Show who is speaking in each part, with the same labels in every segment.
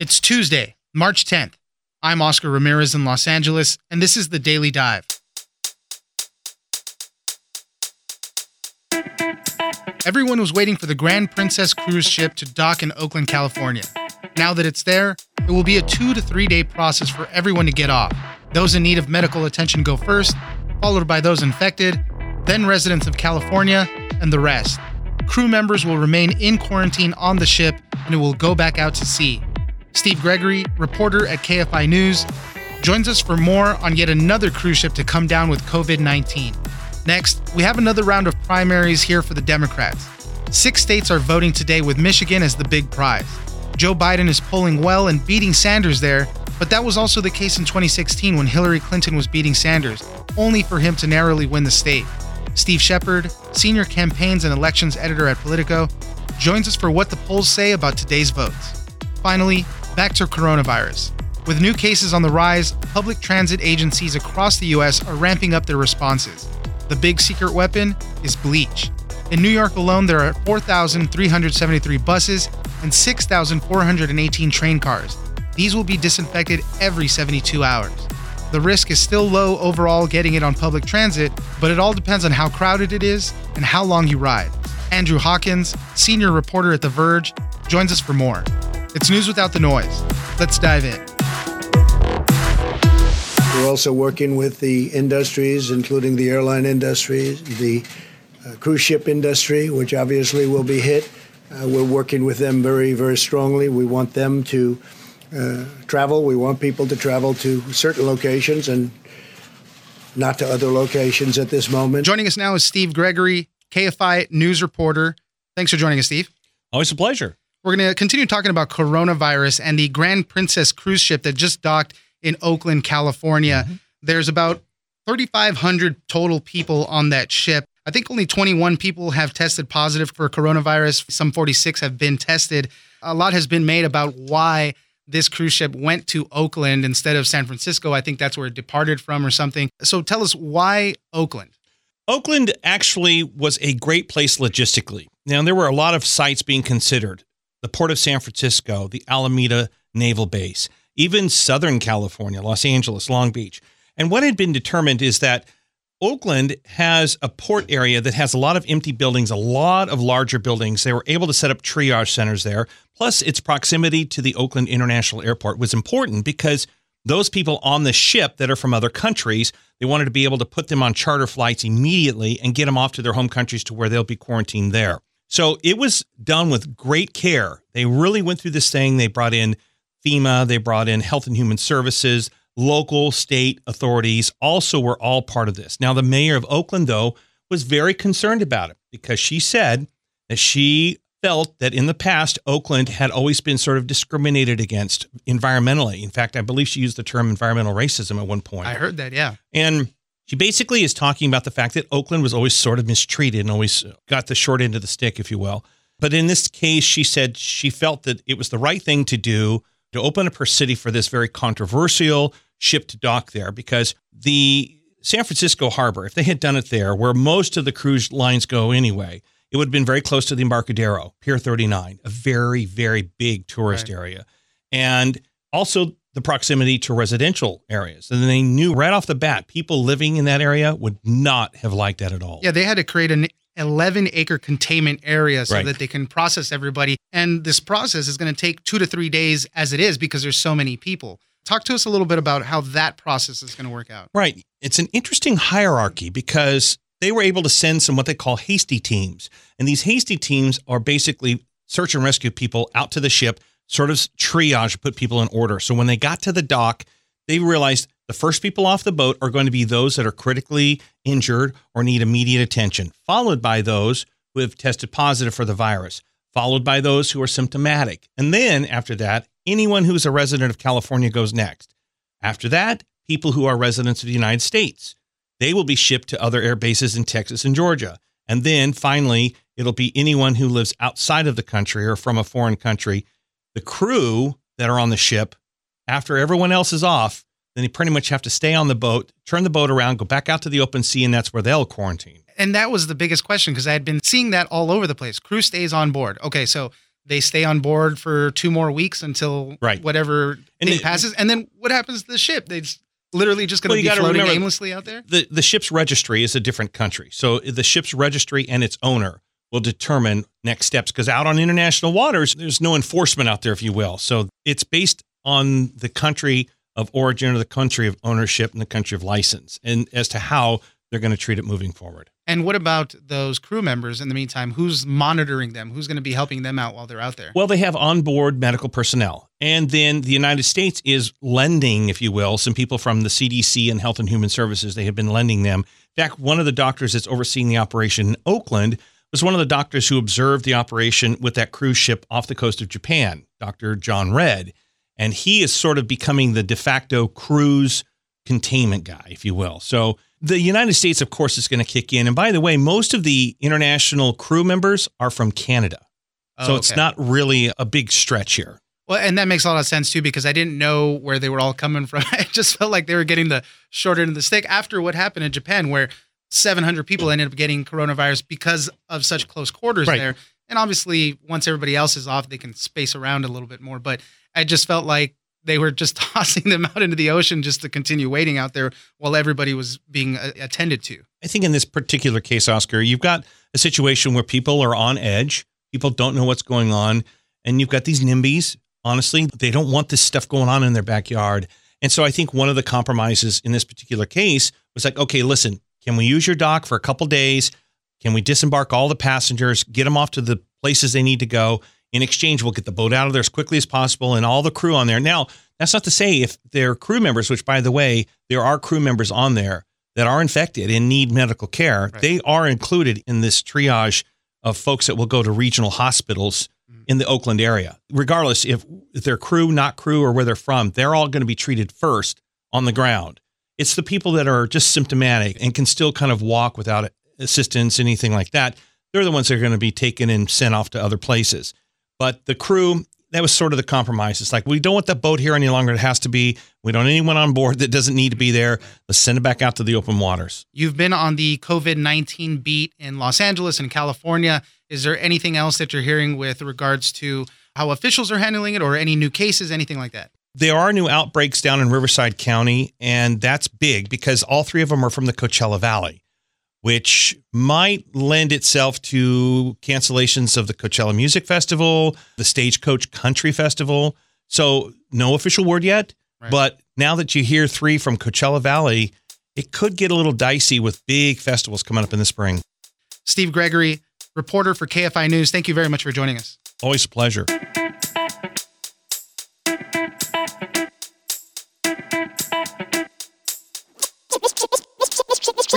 Speaker 1: It's Tuesday, March 10th. I'm Oscar Ramirez in Los Angeles, and this is the Daily Dive. Everyone was waiting for the Grand Princess cruise ship to dock in Oakland, California. Now that it's there, it will be a two to three day process for everyone to get off. Those in need of medical attention go first, followed by those infected, then residents of California, and the rest. Crew members will remain in quarantine on the ship and it will go back out to sea. Steve Gregory, reporter at KFI News, joins us for more on yet another cruise ship to come down with COVID 19. Next, we have another round of primaries here for the Democrats. Six states are voting today with Michigan as the big prize. Joe Biden is polling well and beating Sanders there, but that was also the case in 2016 when Hillary Clinton was beating Sanders, only for him to narrowly win the state. Steve Shepard, senior campaigns and elections editor at Politico, joins us for what the polls say about today's votes. Finally, back to coronavirus. With new cases on the rise, public transit agencies across the U.S. are ramping up their responses. The big secret weapon is bleach. In New York alone, there are 4,373 buses and 6,418 train cars. These will be disinfected every 72 hours. The risk is still low overall getting it on public transit, but it all depends on how crowded it is and how long you ride. Andrew Hawkins, senior reporter at The Verge, joins us for more. It's news without the noise. Let's dive in.
Speaker 2: We're also working with the industries, including the airline industry, the uh, cruise ship industry, which obviously will be hit. Uh, we're working with them very, very strongly. We want them to uh, travel. We want people to travel to certain locations and not to other locations at this moment.
Speaker 1: Joining us now is Steve Gregory, KFI news reporter. Thanks for joining us, Steve.
Speaker 3: Always a pleasure.
Speaker 1: We're going to continue talking about coronavirus and the Grand Princess cruise ship that just docked in Oakland, California. Mm-hmm. There's about 3,500 total people on that ship. I think only 21 people have tested positive for coronavirus. Some 46 have been tested. A lot has been made about why this cruise ship went to Oakland instead of San Francisco. I think that's where it departed from or something. So tell us why Oakland?
Speaker 3: Oakland actually was a great place logistically. Now, there were a lot of sites being considered the Port of San Francisco, the Alameda Naval Base, even Southern California, Los Angeles, Long Beach. And what had been determined is that Oakland has a port area that has a lot of empty buildings, a lot of larger buildings. They were able to set up triage centers there. Plus, its proximity to the Oakland International Airport was important because those people on the ship that are from other countries, they wanted to be able to put them on charter flights immediately and get them off to their home countries to where they'll be quarantined there. So it was done with great care. They really went through this thing. They brought in FEMA, they brought in Health and Human Services, local, state authorities also were all part of this. Now, the mayor of Oakland, though, was very concerned about it because she said that she felt that in the past, Oakland had always been sort of discriminated against environmentally. In fact, I believe she used the term environmental racism at one point.
Speaker 1: I heard that, yeah.
Speaker 3: And she basically is talking about the fact that Oakland was always sort of mistreated and always got the short end of the stick, if you will. But in this case, she said she felt that it was the right thing to do to open up her city for this very controversial ship to dock there because the San Francisco harbor, if they had done it there, where most of the cruise lines go anyway, it would have been very close to the Embarcadero, Pier 39, a very, very big tourist right. area. And also the proximity to residential areas. And they knew right off the bat, people living in that area would not have liked that at all.
Speaker 1: Yeah, they had to create an 11 acre containment area so right. that they can process everybody. And this process is going to take two to three days as it is because there's so many people. Talk to us a little bit about how that process is going to work out.
Speaker 3: Right. It's an interesting hierarchy because they were able to send some what they call hasty teams. And these hasty teams are basically search and rescue people out to the ship, sort of triage, put people in order. So when they got to the dock, they realized the first people off the boat are going to be those that are critically injured or need immediate attention, followed by those who have tested positive for the virus, followed by those who are symptomatic. And then after that, anyone who is a resident of California goes next. After that, people who are residents of the United States. They will be shipped to other air bases in Texas and Georgia. And then finally, it'll be anyone who lives outside of the country or from a foreign country. The crew that are on the ship, after everyone else is off, then you pretty much have to stay on the boat, turn the boat around, go back out to the open sea, and that's where they'll quarantine.
Speaker 1: And that was the biggest question because I had been seeing that all over the place. Crew stays on board. Okay, so they stay on board for two more weeks until
Speaker 3: Right.
Speaker 1: whatever
Speaker 3: And
Speaker 1: thing
Speaker 3: it-
Speaker 1: passes. And then what happens to the ship? They just literally just going to
Speaker 3: you
Speaker 1: be floating
Speaker 3: remember-
Speaker 1: aimlessly out there.
Speaker 3: the the ship's registry is a different country. So the ship's registry and its owner will determine next steps because out on international waters, there's no enforcement out there, if you will. So it's based on the country of origin or the country of ownership and the country of license, and as to how they're going to treat it moving forward.
Speaker 1: And what about those crew members in the meantime? Who's monitoring them? Who's going to be helping them out while they're out there?
Speaker 3: Well, they have onboard medical personnel. And then the United States is lending, if you will, some people from the CDC and Health and Human Services. They have been lending them. In fact, one of the doctors that's overseeing the operation in Oakland was one of the doctors who observed the operation with that cruise ship off the coast of Japan, Dr. John Redd. And he is sort of becoming the de facto cruise containment guy, if you will. So the United States, of course, is going to kick in. And by the way, most of the international crew members are from Canada. Oh, so
Speaker 1: Oh,
Speaker 3: it's
Speaker 1: okay.
Speaker 3: not really a big stretch here.
Speaker 1: Well, and that makes a lot of sense too because I didn't know where they were all coming from. I just felt like they were getting the short end of the stick after what happened in Japan, where 700 people ended up getting coronavirus because of such close quarters
Speaker 3: Right.
Speaker 1: there. And obviously, once everybody else is off, they can space around a little bit more. But I just felt like they were just tossing them out into the ocean just to continue waiting out there while everybody was being uh, attended to.
Speaker 3: I think in this particular case, Oscar, you've got a situation where people are on edge. People don't know what's going on. And you've got these NIMBYs. Honestly, they don't want this stuff going on in their backyard. And so I think one of the compromises in this particular case was like, okay, listen, can we use your dock for a couple days? Can we disembark all the passengers, get them off to the places they need to go? In exchange, we'll get the boat out of there as quickly as possible and all the crew on there. Now, that's not to say if they're crew members, which by the way, there are crew members on there that are infected and need medical care,
Speaker 1: Right.
Speaker 3: they are included in this triage of folks that will go to regional hospitals mm. in the Oakland area. Regardless if, if they're crew, not crew, or where they're from, they're all going to be treated first on the ground. It's the people that are just symptomatic and can still kind of walk without assistance, anything like that. They're the ones that are going to be taken and sent off to other places. But the crew, that was sort of the compromise. It's like, we don't want that boat here any longer. It has to be. We don't want anyone on board that doesn't need to be there. Let's send it back out to the open waters.
Speaker 1: You've been on the COVID 19 beat in Los Angeles and California. Is there anything else that you're hearing with regards to how officials are handling it or any new cases, anything like that?
Speaker 3: There are new outbreaks down in Riverside County, and that's big because all three of them are from the Coachella Valley, which might lend itself to cancellations of the Coachella Music Festival, the Stagecoach Country Festival. So, no official word yet.
Speaker 1: Right.
Speaker 3: But now that you hear three from Coachella Valley, it could get a little dicey with big festivals coming up in the spring.
Speaker 1: Steve Gregory, reporter for KFI News, thank you very much for joining us.
Speaker 3: Always a pleasure.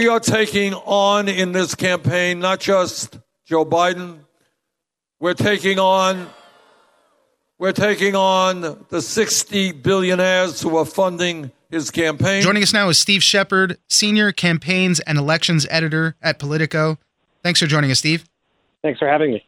Speaker 4: We are taking on in this campaign not just Joe Biden, we're taking on we're taking on the 60 billionaires who are funding his campaign.
Speaker 1: Joining us now is Steve Shepard, senior campaigns and elections editor at Politico. Thanks for joining us, Steve.
Speaker 5: Thanks for having me.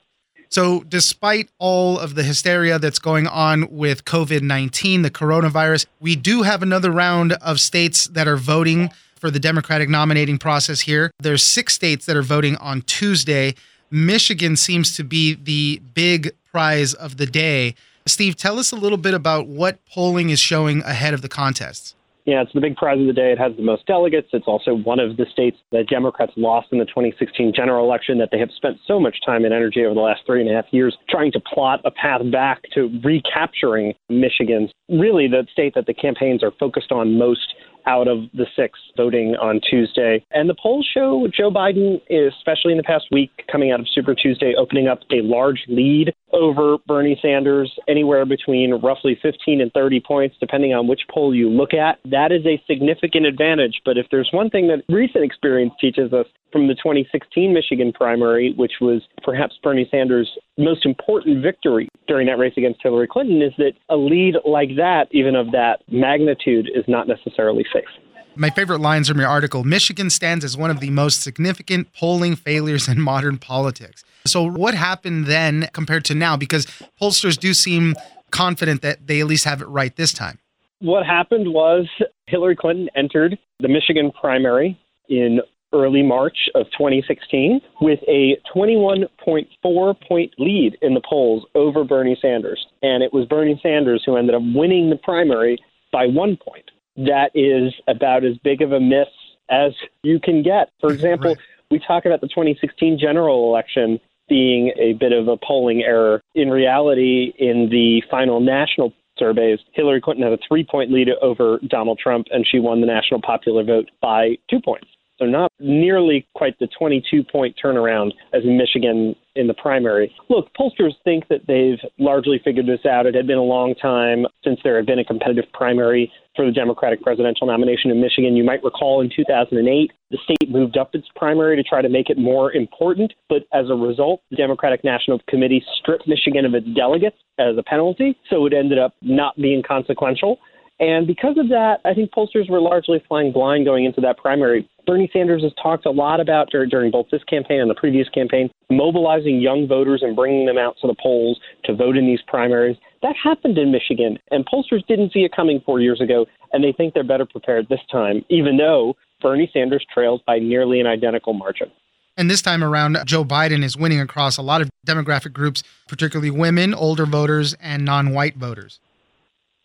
Speaker 1: So, despite all of the hysteria that's going on with COVID 19, the coronavirus, we do have another round of states that are voting for the Democratic nominating process here. There's six states that are voting on Tuesday. Michigan seems to be the big prize of the day. Steve, tell us a little bit about what polling is showing ahead of the contests.
Speaker 5: Yeah, it's the big prize of the day. It has the most delegates. It's also one of the states that Democrats lost in the 2016 general election that they have spent so much time and energy over the last three and a half years trying to plot a path back to recapturing Michigan. Really, the state that the campaigns are focused on most out of the six voting on Tuesday. And the polls show Joe Biden, especially in the past week, coming out of Super Tuesday, opening up a large lead over Bernie Sanders, anywhere between roughly 15 and 30 points, depending on which poll you look at. That is a significant advantage. But if there's one thing that recent experience teaches us from the 2016 Michigan primary, which was perhaps Bernie Sanders' most important victory during that race against Hillary Clinton, is that a lead like that, even of that magnitude, is not necessarily safe.
Speaker 1: My favorite lines from your article Michigan stands as one of the most significant polling failures in modern politics. So, what happened then compared to now? Because pollsters do seem confident that they at least have it right this time.
Speaker 5: What happened was Hillary Clinton entered the Michigan primary in early March of 2016 with a 21.4 point lead in the polls over Bernie Sanders. And it was Bernie Sanders who ended up winning the primary by one point. That is about as big of a miss as you can get. For example, right. we talk about the 2016 general election being a bit of a polling error. In reality, in the final national surveys, Hillary Clinton had a three point lead over Donald Trump, and she won the national popular vote by two points. So not nearly quite the 22 point turnaround as in Michigan in the primary. Look, pollsters think that they've largely figured this out. It had been a long time since there had been a competitive primary for the Democratic presidential nomination in Michigan. You might recall in 2008, the state moved up its primary to try to make it more important. But as a result, the Democratic National Committee stripped Michigan of its delegates as a penalty. So it ended up not being consequential. And because of that, I think pollsters were largely flying blind going into that primary. Bernie Sanders has talked a lot about during both this campaign and the previous campaign, mobilizing young voters and bringing them out to the polls to vote in these primaries. That happened in Michigan, and pollsters didn't see it coming four years ago, and they think they're better prepared this time, even though Bernie Sanders trails by nearly an identical margin.
Speaker 1: And this time around, Joe Biden is winning across a lot of demographic groups, particularly women, older voters, and non white voters.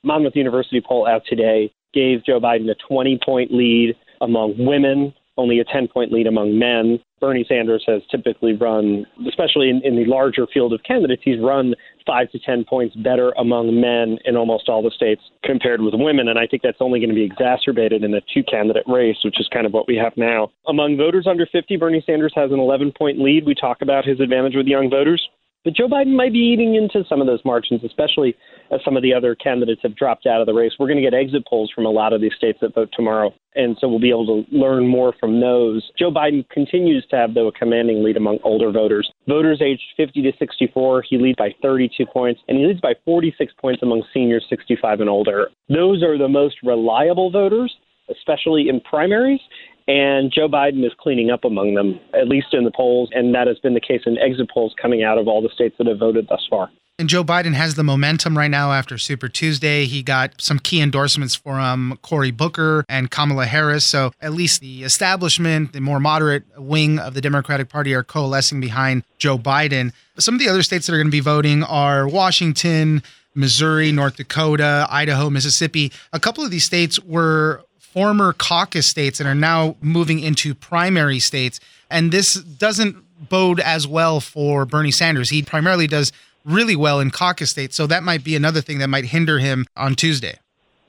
Speaker 5: Monmouth University poll out today gave Joe Biden a 20 point lead among women, only a 10 point lead among men. Bernie Sanders has typically run, especially in, in, the larger field of candidates, he's run five to 10 points better among men in almost all the states compared with women. And I think that's only going to be exacerbated in a two candidate race, which is kind of what we have now. Among voters under 50, Bernie Sanders has an 11 point lead. We talk about his advantage with young voters. Joe Biden might be eating into some of those margins, especially as some of the other candidates have dropped out of the race. We're going to get exit polls from a lot of these states that vote tomorrow. And so we'll be able to learn more from those. Joe Biden continues to have, though, a commanding lead among older voters. Voters aged 50 to 64, he leads by 32 points, and he leads by 46 points among seniors 65 and older. Those are the most reliable voters, especially in primaries. And Joe Biden is cleaning up among them, at least in the polls. And that has been the case in exit polls coming out of all the states that have voted thus far.
Speaker 1: And Joe Biden has the momentum right now after Super Tuesday. He got some key endorsements from Cory Booker and Kamala Harris. So at least the establishment, the more moderate wing of the Democratic Party, are coalescing behind Joe Biden. Some of the other states that are going to be voting are Washington, Missouri, North Dakota, Idaho, Mississippi. A couple of these states were former caucus states and are now moving into primary states. And this doesn't bode as well for Bernie Sanders. He primarily does really well in caucus states. So that might be another thing that might hinder him on Tuesday.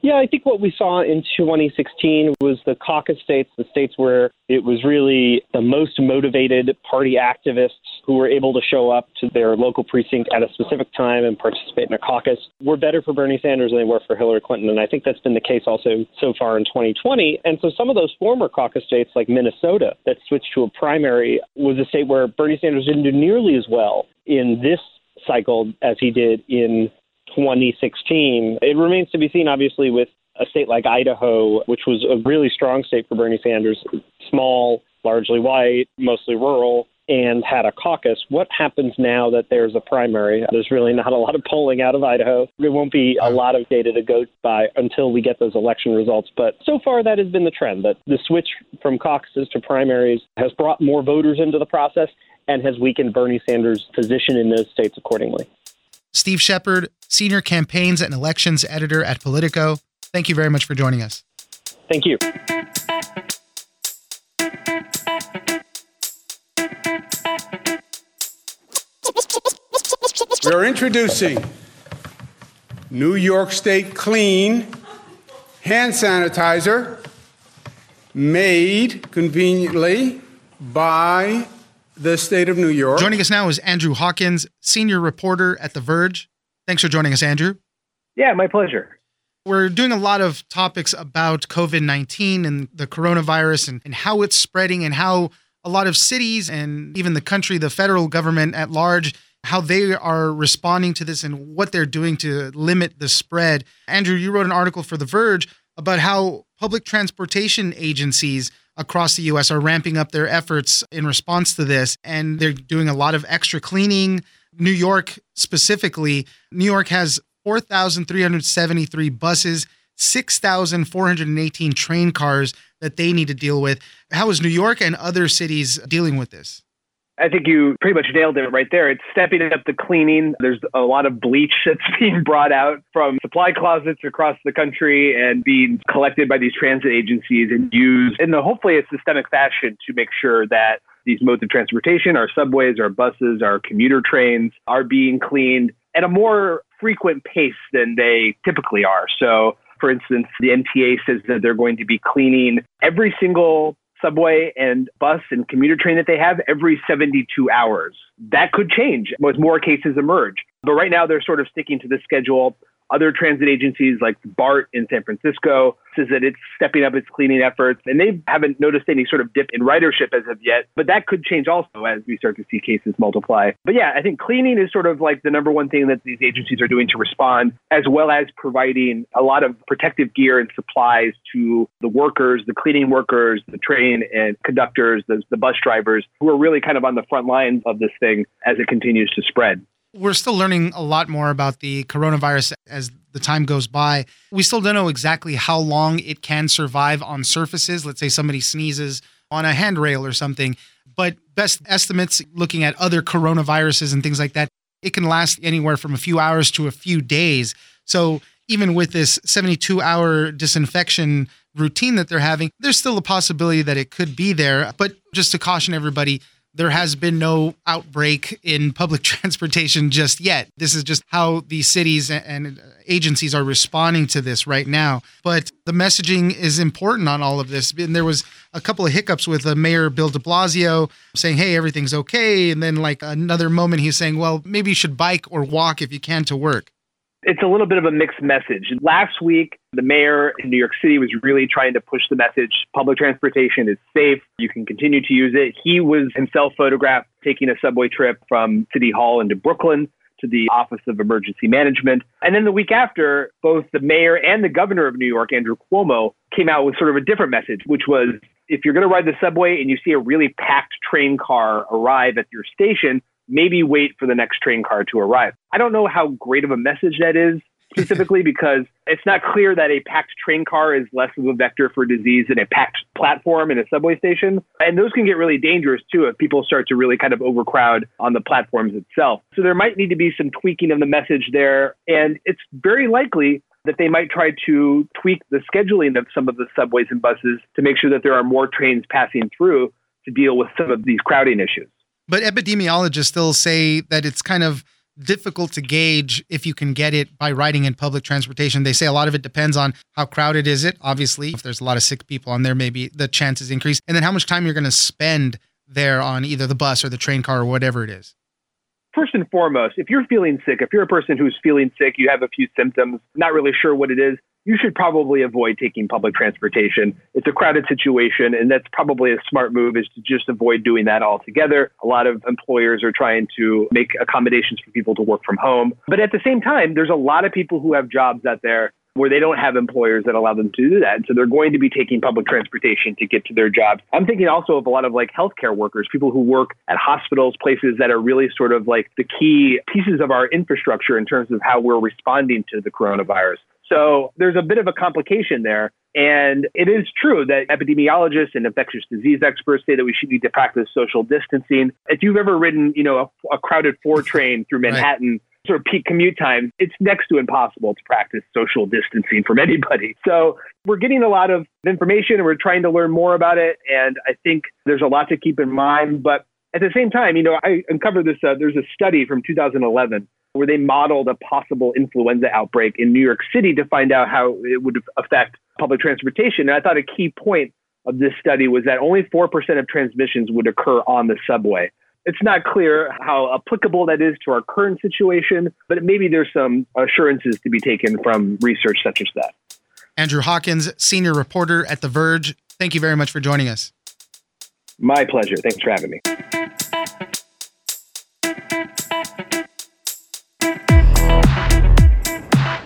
Speaker 5: Yeah, I think what we saw in 2016 was the caucus states, the states where it was really the most motivated party activists who were able to show up to their local precinct at a specific time and participate in a caucus were better for Bernie Sanders than they were for Hillary Clinton. And I think that's been the case also so far in 2020. And so some of those former caucus states, like Minnesota, that switched to a primary, was a state where Bernie Sanders didn't do nearly as well in this cycle as he did in 2016. It remains to be seen, obviously, with a state like Idaho, which was a really strong state for Bernie Sanders, small, largely white, mostly rural, and had a caucus. What happens now that there's a primary? There's really not a lot of polling out of Idaho. There won't be a lot of data to go by until we get those election results. But so far, that has been the trend that the switch from caucuses to primaries has brought more voters into the process and has weakened Bernie Sanders' position in those states accordingly.
Speaker 1: Steve Shepard, Senior Campaigns and Elections Editor at Politico. Thank you very much for joining us.
Speaker 5: Thank you.
Speaker 6: We're introducing New York State Clean hand sanitizer made conveniently by the state of New York.
Speaker 1: Joining us now is Andrew Hawkins, senior reporter at The Verge. Thanks for joining us, Andrew.
Speaker 7: Yeah, my pleasure.
Speaker 1: We're doing a lot of topics about COVID 19 and the coronavirus and, and how it's spreading and how a lot of cities and even the country, the federal government at large, how they are responding to this and what they're doing to limit the spread. Andrew, you wrote an article for The Verge about how public transportation agencies across the US are ramping up their efforts in response to this. And they're doing a lot of extra cleaning. New York specifically, New York has 4,373 buses, 6,418 train cars that they need to deal with. How is New York and other cities dealing with this?
Speaker 7: I think you pretty much nailed it right there. It's stepping up the cleaning. There's a lot of bleach that's being brought out from supply closets across the country and being collected by these transit agencies and used in hopefully a systemic fashion to make sure that these modes of transportation, our subways, our buses, our commuter trains are being cleaned at a more frequent pace than they typically are. So, for instance, the MTA says that they're going to be cleaning every single subway and bus and commuter train that they have every 72 hours. That could change as more cases emerge. But right now, they're sort of sticking to the schedule other transit agencies like BART in San Francisco says that it's stepping up its cleaning efforts, and they haven't noticed any sort of dip in ridership as of yet. But that could change also as we start to see cases multiply. But yeah, I think cleaning is sort of like the number one thing that these agencies are doing to respond, as well as providing a lot of protective gear and supplies to the workers, the cleaning workers, the train and conductors, the, the bus drivers, who are really kind of on the front lines of this thing as it continues to spread.
Speaker 1: We're still learning a lot more about the coronavirus as the time goes by. We still don't know exactly how long it can survive on surfaces. Let's say somebody sneezes on a handrail or something. But best estimates, looking at other coronaviruses and things like that, it can last anywhere from a few hours to a few days. So even with this 72 hour disinfection routine that they're having, there's still a possibility that it could be there. But just to caution everybody, there has been no outbreak in public transportation just yet. This is just how the cities and agencies are responding to this right now. But the messaging is important on all of this. And there was a couple of hiccups with the Mayor Bill de Blasio saying, hey, everything's okay. And then, like, another moment, he's saying, well, maybe you should bike or walk if you can to work
Speaker 7: it's a little bit of a mixed message. Last week, the mayor in New York City was really trying to push the message public transportation is safe. You can continue to use it. He was himself photographed taking a subway trip from City Hall into Brooklyn to the Office of Emergency Management. And then the week after, both the mayor and the governor of New York, Andrew Cuomo, came out with sort of a different message, which was if you're going to ride the subway and you see a really packed train car arrive at your station, maybe wait for the next train car to arrive. I don't know how great of a message that is specifically because it's not clear that a packed train car is less of a vector for disease than a packed platform in a subway station. And those can get really dangerous too if people start to really kind of overcrowd on the platforms itself. So there might need to be some tweaking of the message there. And it's very likely that they might try to tweak the scheduling of some of the subways and buses to make sure that there are more trains passing through to deal with some of these crowding issues.
Speaker 1: But epidemiologists still say that it's kind of difficult to gauge if you can get it by riding in public transportation. They say a lot of it depends on how crowded is it. Obviously, if there's a lot of sick people on there, maybe the chances increase. And then how much time you're going to spend there on either the bus or the train car or whatever it is.
Speaker 7: First and foremost, if you're feeling sick, if you're a person who's feeling sick, you have a few symptoms, not really sure what it is, you should probably avoid taking public transportation. It's a crowded situation, and that's probably a smart move is to just avoid doing that altogether. A lot of employers are trying to make accommodations for people to work from home. But at the same time, there's a lot of people who have jobs out there where they don't have employers that allow them to do that. And so they're going to be taking public transportation to get to their jobs. I'm thinking also of a lot of like healthcare workers, people who work at hospitals, places that are really sort of like the key pieces of our infrastructure in terms of how we're responding to the coronavirus. So there's a bit of a complication there. And it is true that epidemiologists and infectious disease experts say that we should need to practice social distancing. If you've ever ridden, you know, a, a crowded four train through Manhattan, right sort of peak commute times, it's next to impossible to practice social distancing from anybody. So we're getting a lot of information and we're trying to learn more about it. And I think there's a lot to keep in mind. But at the same time, you know, I uncovered this. Uh, there's a study from 2011 where they modeled a possible influenza outbreak in New York City to find out how it would affect public transportation. And I thought a key point of this study was that only 4% of transmissions would occur on the subway. It's not clear how applicable that is to our current situation, but maybe there's some assurances to be taken from research such as that.
Speaker 1: Andrew Hawkins, senior reporter at The Verge, thank you very much for joining us.
Speaker 7: My pleasure. Thanks for having me.